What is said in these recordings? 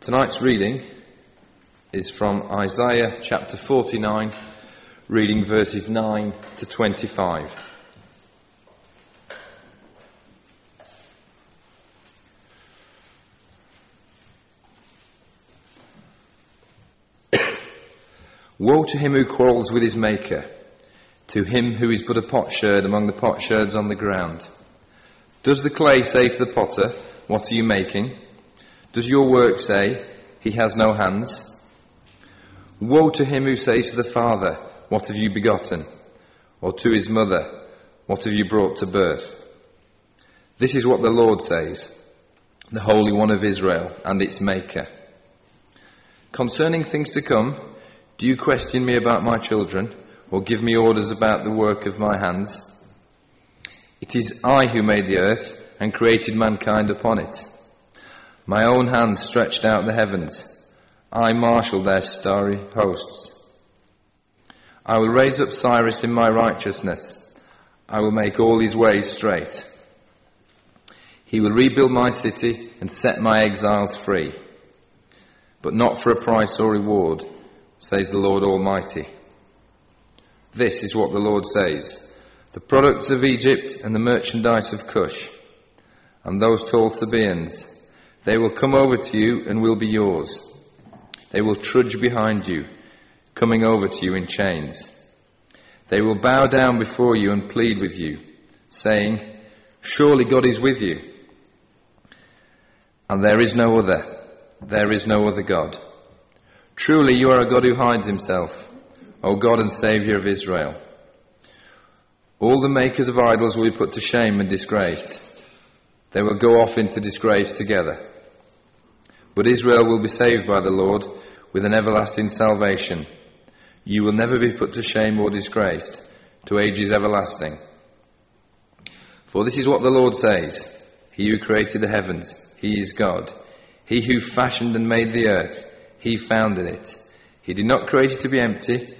Tonight's reading is from Isaiah chapter 49, reading verses 9 to 25. Woe to him who quarrels with his maker, to him who is but a potsherd among the potsherds on the ground. Does the clay say to the potter, What are you making? Does your work say, He has no hands? Woe to him who says to the father, What have you begotten? Or to his mother, What have you brought to birth? This is what the Lord says, the Holy One of Israel and its Maker. Concerning things to come, do you question me about my children, or give me orders about the work of my hands? It is I who made the earth and created mankind upon it. My own hand stretched out the heavens. I marshal their starry hosts. I will raise up Cyrus in my righteousness. I will make all his ways straight. He will rebuild my city and set my exiles free, but not for a price or reward, says the Lord Almighty. This is what the Lord says the products of Egypt and the merchandise of Cush, and those tall Sabaeans they will come over to you and will be yours. They will trudge behind you, coming over to you in chains. They will bow down before you and plead with you, saying, Surely God is with you. And there is no other. There is no other God. Truly you are a God who hides himself, O God and Saviour of Israel. All the makers of idols will be put to shame and disgraced. They will go off into disgrace together. But Israel will be saved by the Lord with an everlasting salvation. You will never be put to shame or disgraced to ages everlasting. For this is what the Lord says He who created the heavens, He is God. He who fashioned and made the earth, He founded it. He did not create it to be empty,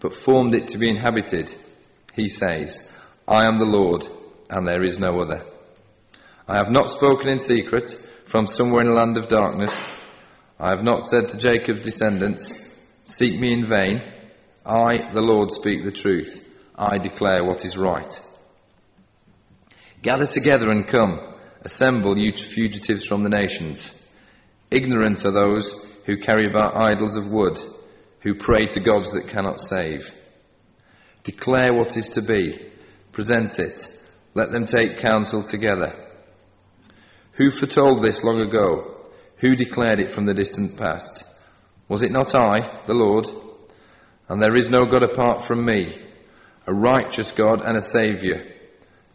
but formed it to be inhabited. He says, I am the Lord, and there is no other. I have not spoken in secret from somewhere in a land of darkness. I have not said to Jacob's descendants, Seek me in vain. I, the Lord, speak the truth. I declare what is right. Gather together and come. Assemble, you fugitives from the nations. Ignorant are those who carry about idols of wood, who pray to gods that cannot save. Declare what is to be. Present it. Let them take counsel together. Who foretold this long ago? Who declared it from the distant past? Was it not I, the Lord? And there is no God apart from me, a righteous God and a Saviour.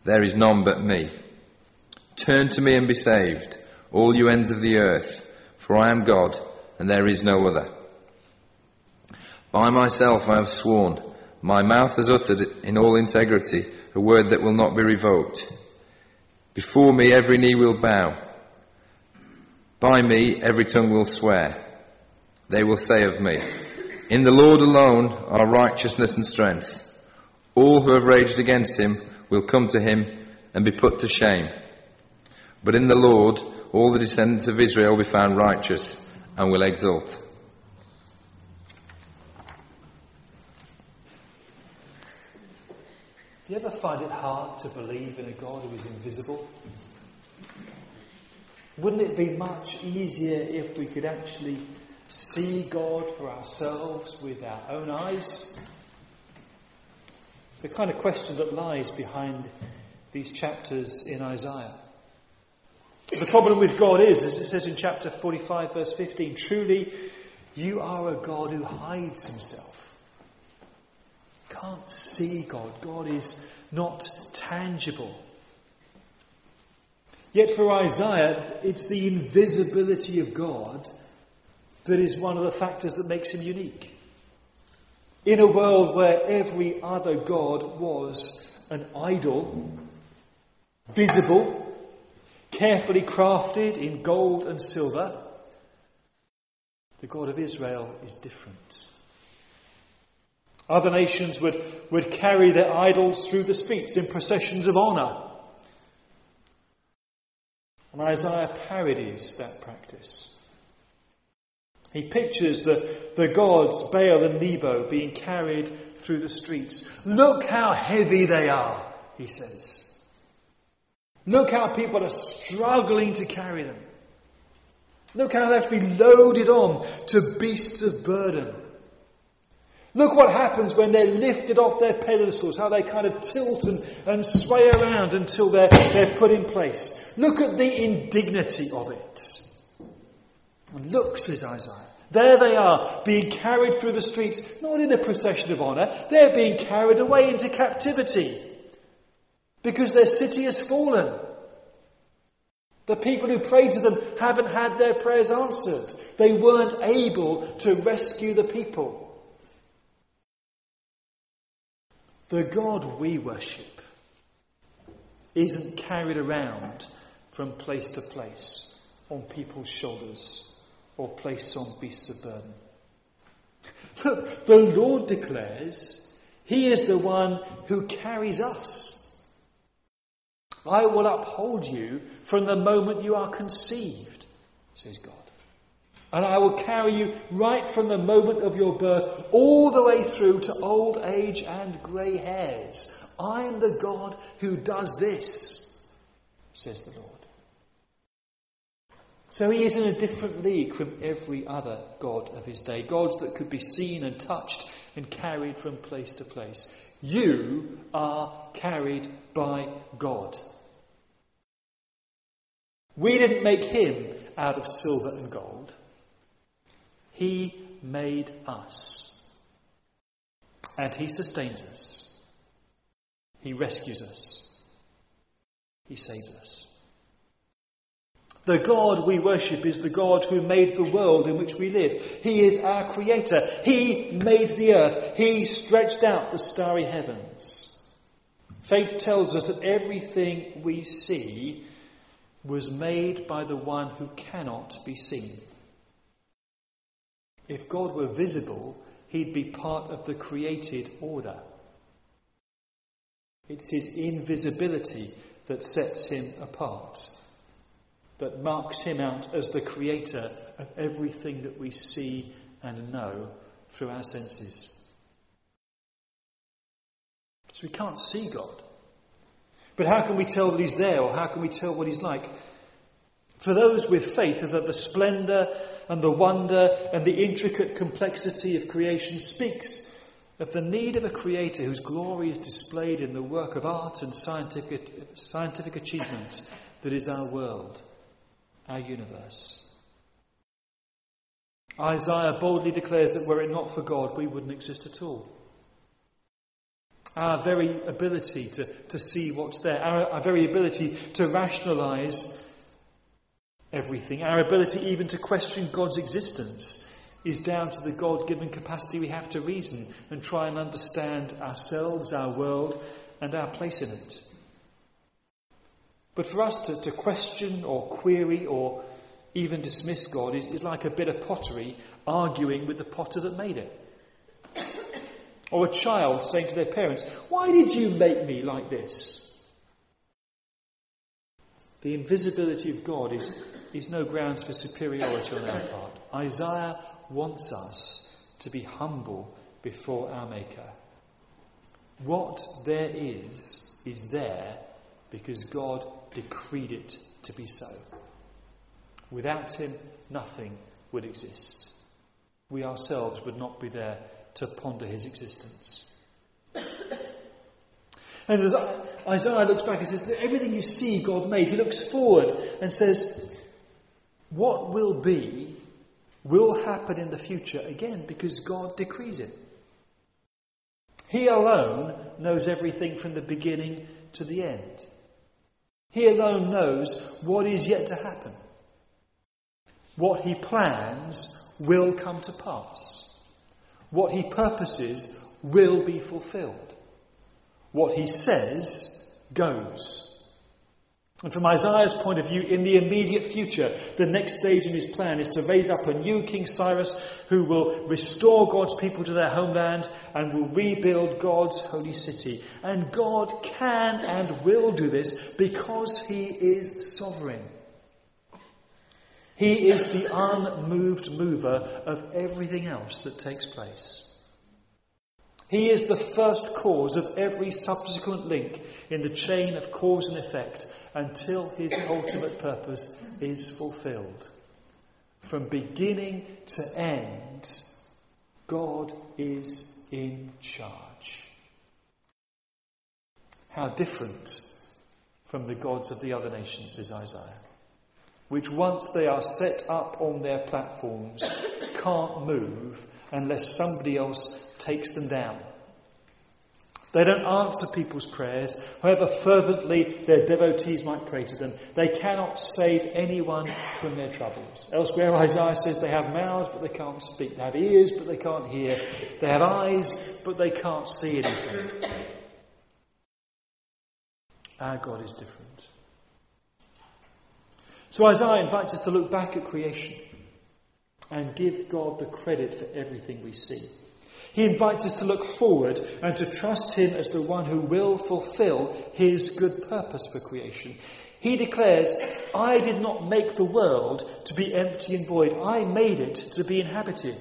There is none but me. Turn to me and be saved, all you ends of the earth, for I am God, and there is no other. By myself I have sworn, my mouth has uttered in all integrity a word that will not be revoked. Before me every knee will bow. By me every tongue will swear. They will say of me, In the Lord alone are righteousness and strength. All who have raged against him will come to him and be put to shame. But in the Lord all the descendants of Israel will be found righteous and will exult. Do you ever find it hard to believe in a God who is invisible? Wouldn't it be much easier if we could actually see God for ourselves with our own eyes? It's the kind of question that lies behind these chapters in Isaiah. The problem with God is, as it says in chapter 45, verse 15, truly you are a God who hides himself can't see God. God is not tangible. Yet for Isaiah, it's the invisibility of God that is one of the factors that makes him unique. In a world where every other God was an idol, visible, carefully crafted in gold and silver, the God of Israel is different. Other nations would, would carry their idols through the streets in processions of honour. And Isaiah parodies that practice. He pictures the, the gods, Baal and Nebo, being carried through the streets. Look how heavy they are, he says. Look how people are struggling to carry them. Look how they have to be loaded on to beasts of burden. Look what happens when they're lifted off their pedestals, how they kind of tilt and, and sway around until they're, they're put in place. Look at the indignity of it. And look, says Isaiah. There they are, being carried through the streets, not in a procession of honour, they're being carried away into captivity because their city has fallen. The people who prayed to them haven't had their prayers answered. They weren't able to rescue the people. The God we worship isn't carried around from place to place on people's shoulders or placed on beasts of burden. Look, the Lord declares He is the one who carries us. I will uphold you from the moment you are conceived, says God. And I will carry you right from the moment of your birth all the way through to old age and grey hairs. I am the God who does this, says the Lord. So he is in a different league from every other God of his day. Gods that could be seen and touched and carried from place to place. You are carried by God. We didn't make him out of silver and gold. He made us. And He sustains us. He rescues us. He saves us. The God we worship is the God who made the world in which we live. He is our creator. He made the earth. He stretched out the starry heavens. Faith tells us that everything we see was made by the one who cannot be seen. If God were visible, he'd be part of the created order. It's his invisibility that sets him apart, that marks him out as the creator of everything that we see and know through our senses. So we can't see God. But how can we tell that he's there, or how can we tell what he's like? For those with faith, that the splendour and the wonder and the intricate complexity of creation speaks of the need of a creator whose glory is displayed in the work of art and scientific, scientific achievement that is our world, our universe. Isaiah boldly declares that were it not for God, we wouldn't exist at all. Our very ability to, to see what's there, our, our very ability to rationalize everything. Our ability even to question God's existence is down to the God given capacity we have to reason and try and understand ourselves, our world, and our place in it. But for us to, to question or query or even dismiss God is, is like a bit of pottery arguing with the potter that made it. Or a child saying to their parents, Why did you make me like this? The invisibility of God is, is no grounds for superiority on our part. Isaiah wants us to be humble before our Maker. What there is, is there because God decreed it to be so. Without Him, nothing would exist. We ourselves would not be there to ponder His existence. And as Isaiah looks back and says, everything you see God made, he looks forward and says, what will be will happen in the future again because God decrees it. He alone knows everything from the beginning to the end. He alone knows what is yet to happen. What he plans will come to pass. What he purposes will be fulfilled. What he says goes. And from Isaiah's point of view, in the immediate future, the next stage in his plan is to raise up a new King Cyrus who will restore God's people to their homeland and will rebuild God's holy city. And God can and will do this because he is sovereign. He is the unmoved mover of everything else that takes place. He is the first cause of every subsequent link in the chain of cause and effect until his ultimate purpose is fulfilled. From beginning to end, God is in charge. How different from the gods of the other nations, says Isaiah, which once they are set up on their platforms can't move unless somebody else takes them down. They don't answer people's prayers, however fervently their devotees might pray to them. They cannot save anyone from their troubles. Elsewhere, Isaiah says they have mouths, but they can't speak. They have ears, but they can't hear. They have eyes, but they can't see anything. Our God is different. So Isaiah invites us to look back at creation and give God the credit for everything we see. He invites us to look forward and to trust Him as the one who will fulfill His good purpose for creation. He declares, I did not make the world to be empty and void. I made it to be inhabited.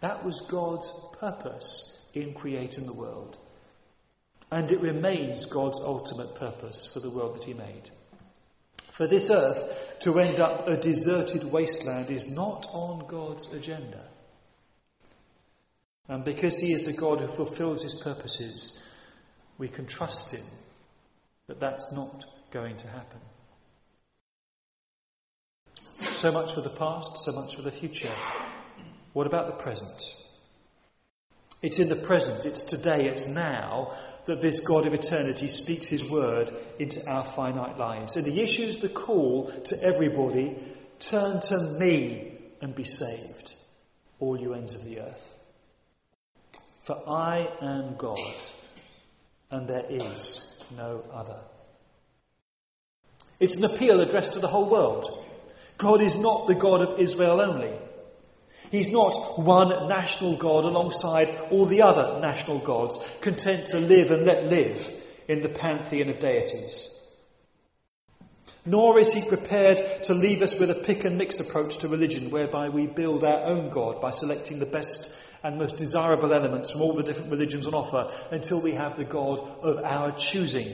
That was God's purpose in creating the world. And it remains God's ultimate purpose for the world that He made. For this earth to end up a deserted wasteland is not on God's agenda. And because He is a God who fulfills His purposes, we can trust Him that that's not going to happen. So much for the past, so much for the future. What about the present? It's in the present, it's today, it's now that this God of eternity speaks His word into our finite lives. And He issues the call to everybody turn to me and be saved, all you ends of the earth. For I am God, and there is no other. It's an appeal addressed to the whole world. God is not the God of Israel only. He's not one national God alongside all the other national gods, content to live and let live in the pantheon of deities. Nor is he prepared to leave us with a pick and mix approach to religion, whereby we build our own God by selecting the best and most desirable elements from all the different religions on offer until we have the God of our choosing.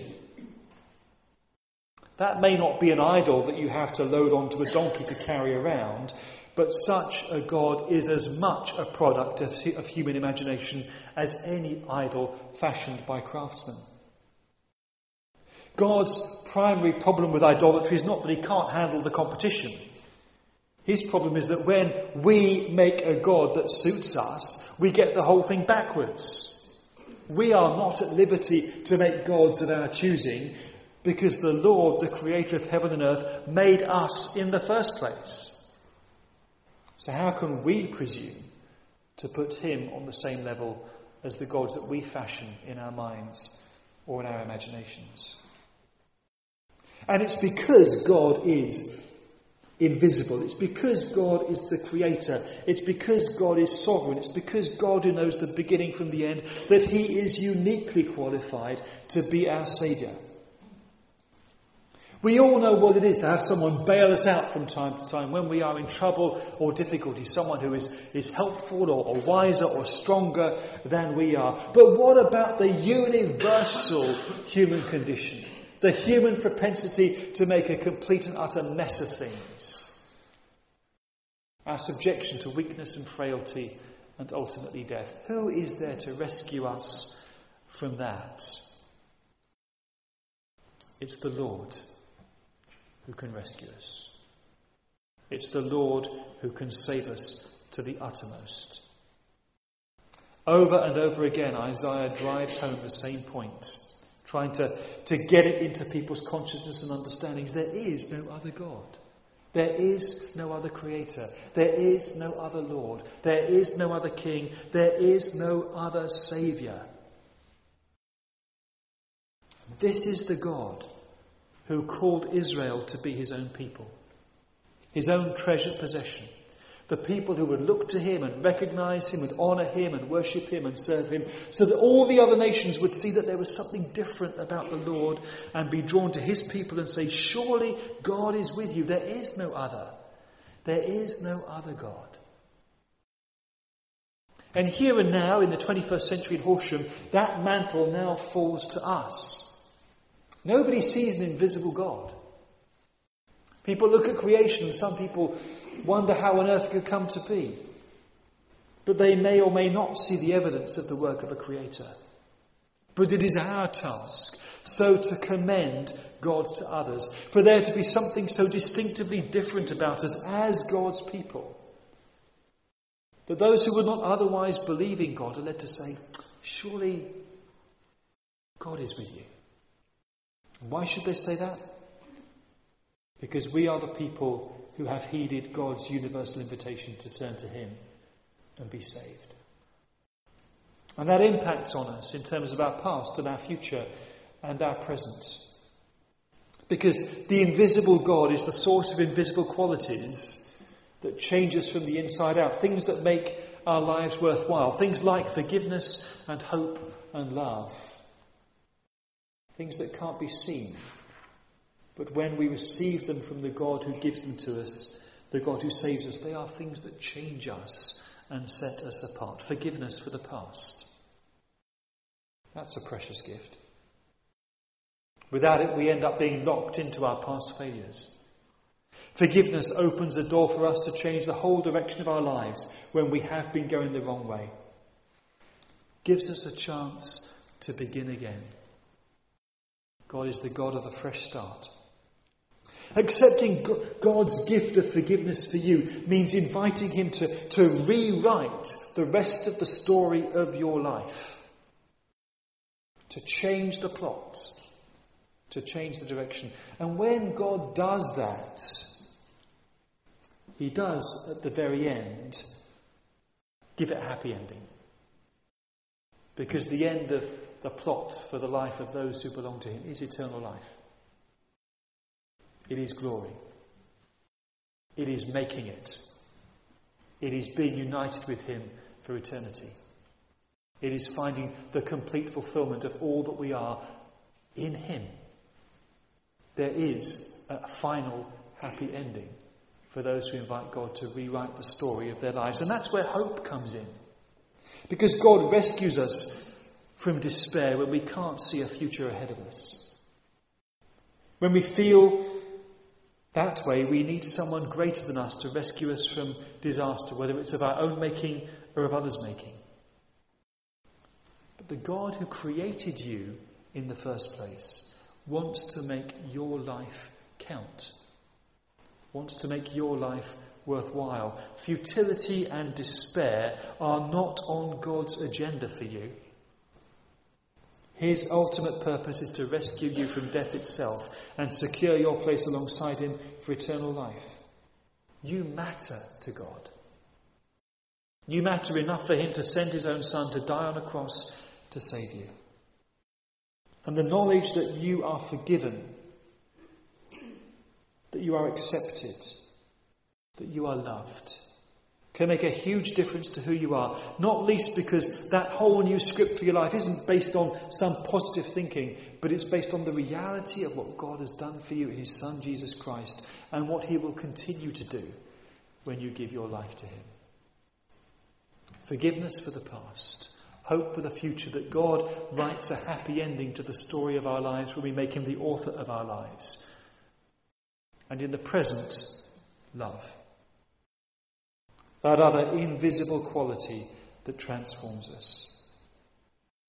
That may not be an idol that you have to load onto a donkey to carry around, but such a God is as much a product of, of human imagination as any idol fashioned by craftsmen. God's primary problem with idolatry is not that he can't handle the competition. His problem is that when we make a God that suits us, we get the whole thing backwards. We are not at liberty to make gods of our choosing because the Lord, the creator of heaven and earth, made us in the first place. So, how can we presume to put him on the same level as the gods that we fashion in our minds or in our imaginations? And it's because God is invisible. It's because God is the creator. It's because God is sovereign. It's because God who knows the beginning from the end that he is uniquely qualified to be our saviour. We all know what it is to have someone bail us out from time to time when we are in trouble or difficulty, someone who is, is helpful or, or wiser or stronger than we are. But what about the universal human condition? The human propensity to make a complete and utter mess of things, our subjection to weakness and frailty and ultimately death. Who is there to rescue us from that? It's the Lord who can rescue us. It's the Lord who can save us to the uttermost. Over and over again, Isaiah drives home the same point trying to, to get it into people's consciousness and understandings. There is no other God. There is no other creator. There is no other Lord. There is no other king. There is no other Saviour. This is the God who called Israel to be his own people, his own treasured possession, the people who would look to him and recognize him and honor him and worship him and serve him, so that all the other nations would see that there was something different about the Lord and be drawn to his people and say, Surely God is with you. There is no other. There is no other God. And here and now, in the 21st century in Horsham, that mantle now falls to us. Nobody sees an invisible God. People look at creation, some people wonder how on earth it could come to be. But they may or may not see the evidence of the work of a creator. But it is our task so to commend God to others, for there to be something so distinctively different about us as God's people, that those who would not otherwise believe in God are led to say, Surely God is with you. why should they say that? Because we are the people who have heeded God's universal invitation to turn to Him and be saved. And that impacts on us in terms of our past and our future and our present. Because the invisible God is the source of invisible qualities that change us from the inside out, things that make our lives worthwhile, things like forgiveness and hope and love, things that can't be seen but when we receive them from the God who gives them to us, the God who saves us, they are things that change us and set us apart. Forgiveness for the past. That's a precious gift. Without it, we end up being locked into our past failures. Forgiveness opens a door for us to change the whole direction of our lives when we have been going the wrong way. Gives us a chance to begin again. God is the God of a fresh start. Accepting God's gift of forgiveness for you means inviting Him to, to rewrite the rest of the story of your life, to change the plot, to change the direction. And when God does that, He does at the very end give it a happy ending. Because the end of the plot for the life of those who belong to Him is eternal life. It is glory. It is making it. It is being united with Him for eternity. It is finding the complete fulfillment of all that we are in Him. There is a final happy ending for those who invite God to rewrite the story of their lives. And that's where hope comes in. Because God rescues us from despair when we can't see a future ahead of us. When we feel that way, we need someone greater than us to rescue us from disaster, whether it's of our own making or of others' making. But the God who created you in the first place wants to make your life count, wants to make your life worthwhile. Futility and despair are not on God's agenda for you. His ultimate purpose is to rescue you from death itself and secure your place alongside Him for eternal life. You matter to God. You matter enough for Him to send His own Son to die on a cross to save you. And the knowledge that you are forgiven, that you are accepted, that you are loved can make a huge difference to who you are. Not least because that whole new script for your life isn't based on some positive thinking, but it's based on the reality of what God has done for you in His Son Jesus Christ and what He will continue to do when you give your life to Him. Forgiveness for the past, hope for the future, that God writes a happy ending to the story of our lives when we make Him the author of our lives. And in the present, love that other invisible quality that transforms us.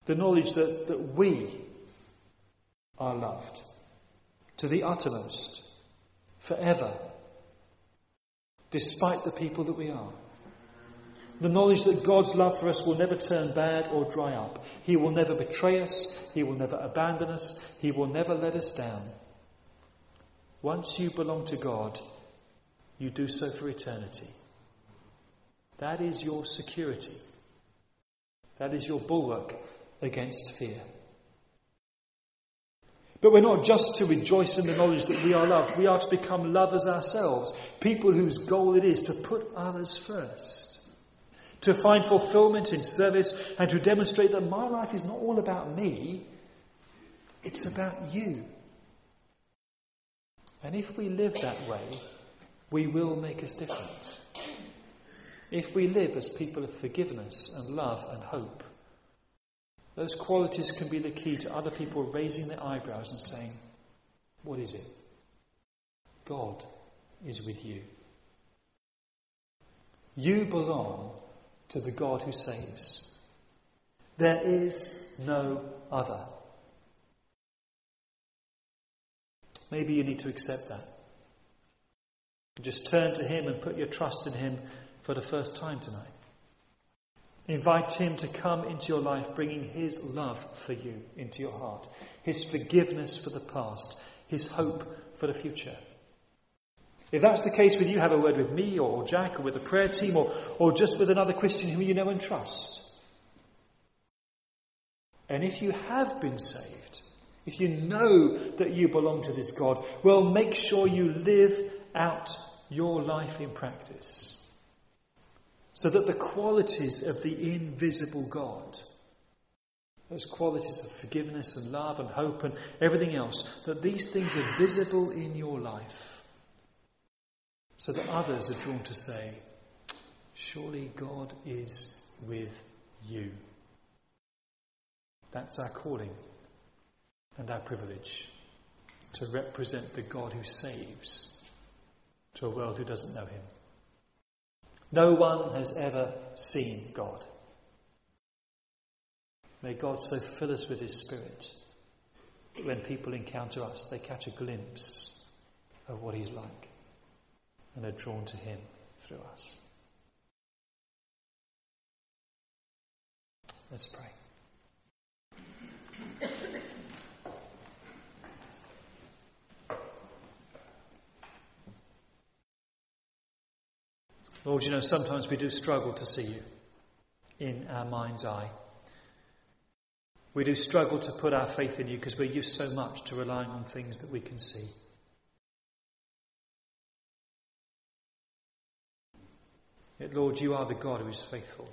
The knowledge that, that we are loved to the uttermost, forever, despite the people that we are. The knowledge that God's love for us will never turn bad or dry up. He will never betray us. He will never abandon us. He will never let us down. Once you belong to God, you do so for eternity. That is your security. That is your bulwark against fear. But we're not just to rejoice in the knowledge that we are loved. We are to become lovers ourselves, people whose goal it is to put others first, to find fulfillment in service, and to demonstrate that my life is not all about me, it's about you. And if we live that way, we will make us different. If we live as people of forgiveness and love and hope, those qualities can be the key to other people raising their eyebrows and saying, What is it? God is with you. You belong to the God who saves. There is no other. Maybe you need to accept that. Just turn to Him and put your trust in Him for the first time tonight. Invite Him to come into your life, bringing His love for you into your heart, His forgiveness for the past, His hope for the future. If that's the case with you, have a word with me or Jack or with the prayer team or, or just with another Christian whom you know and trust. And if you have been saved, if you know that you belong to this God, well, make sure you live out your life in practice so that the qualities of the invisible God, those qualities of forgiveness and love and hope and everything else, that these things are visible in your life, so that others are drawn to say, Surely God is with you. That's our calling and our privilege to represent the God who saves to a world who doesn't know him. No one has ever seen God. May God so fill us with His Spirit that when people encounter us, they catch a glimpse of what He's like and are drawn to Him through us. Let's pray. Lord, you know, sometimes we do struggle to see you in our mind's eye. We do struggle to put our faith in you because we're used so much to relying on things that we can see. Yet, Lord, you are the God who is faithful.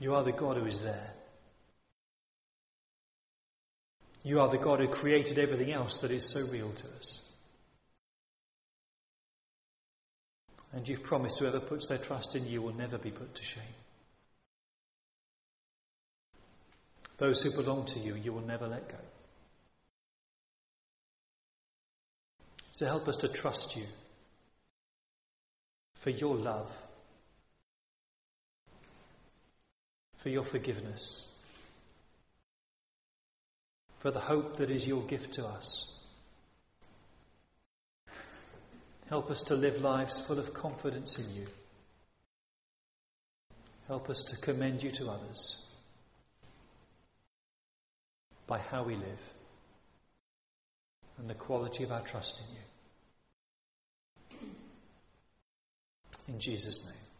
You are the God who is there. You are the God who created everything else that is so real to us. And you've promised whoever puts their trust in you will never be put to shame. Those who belong to you, you will never let go. So help us to trust you for your love, for your forgiveness, for the hope that is your gift to us. Help us to live lives full of confidence in you. Help us to commend you to others by how we live and the quality of our trust in you. In Jesus' name.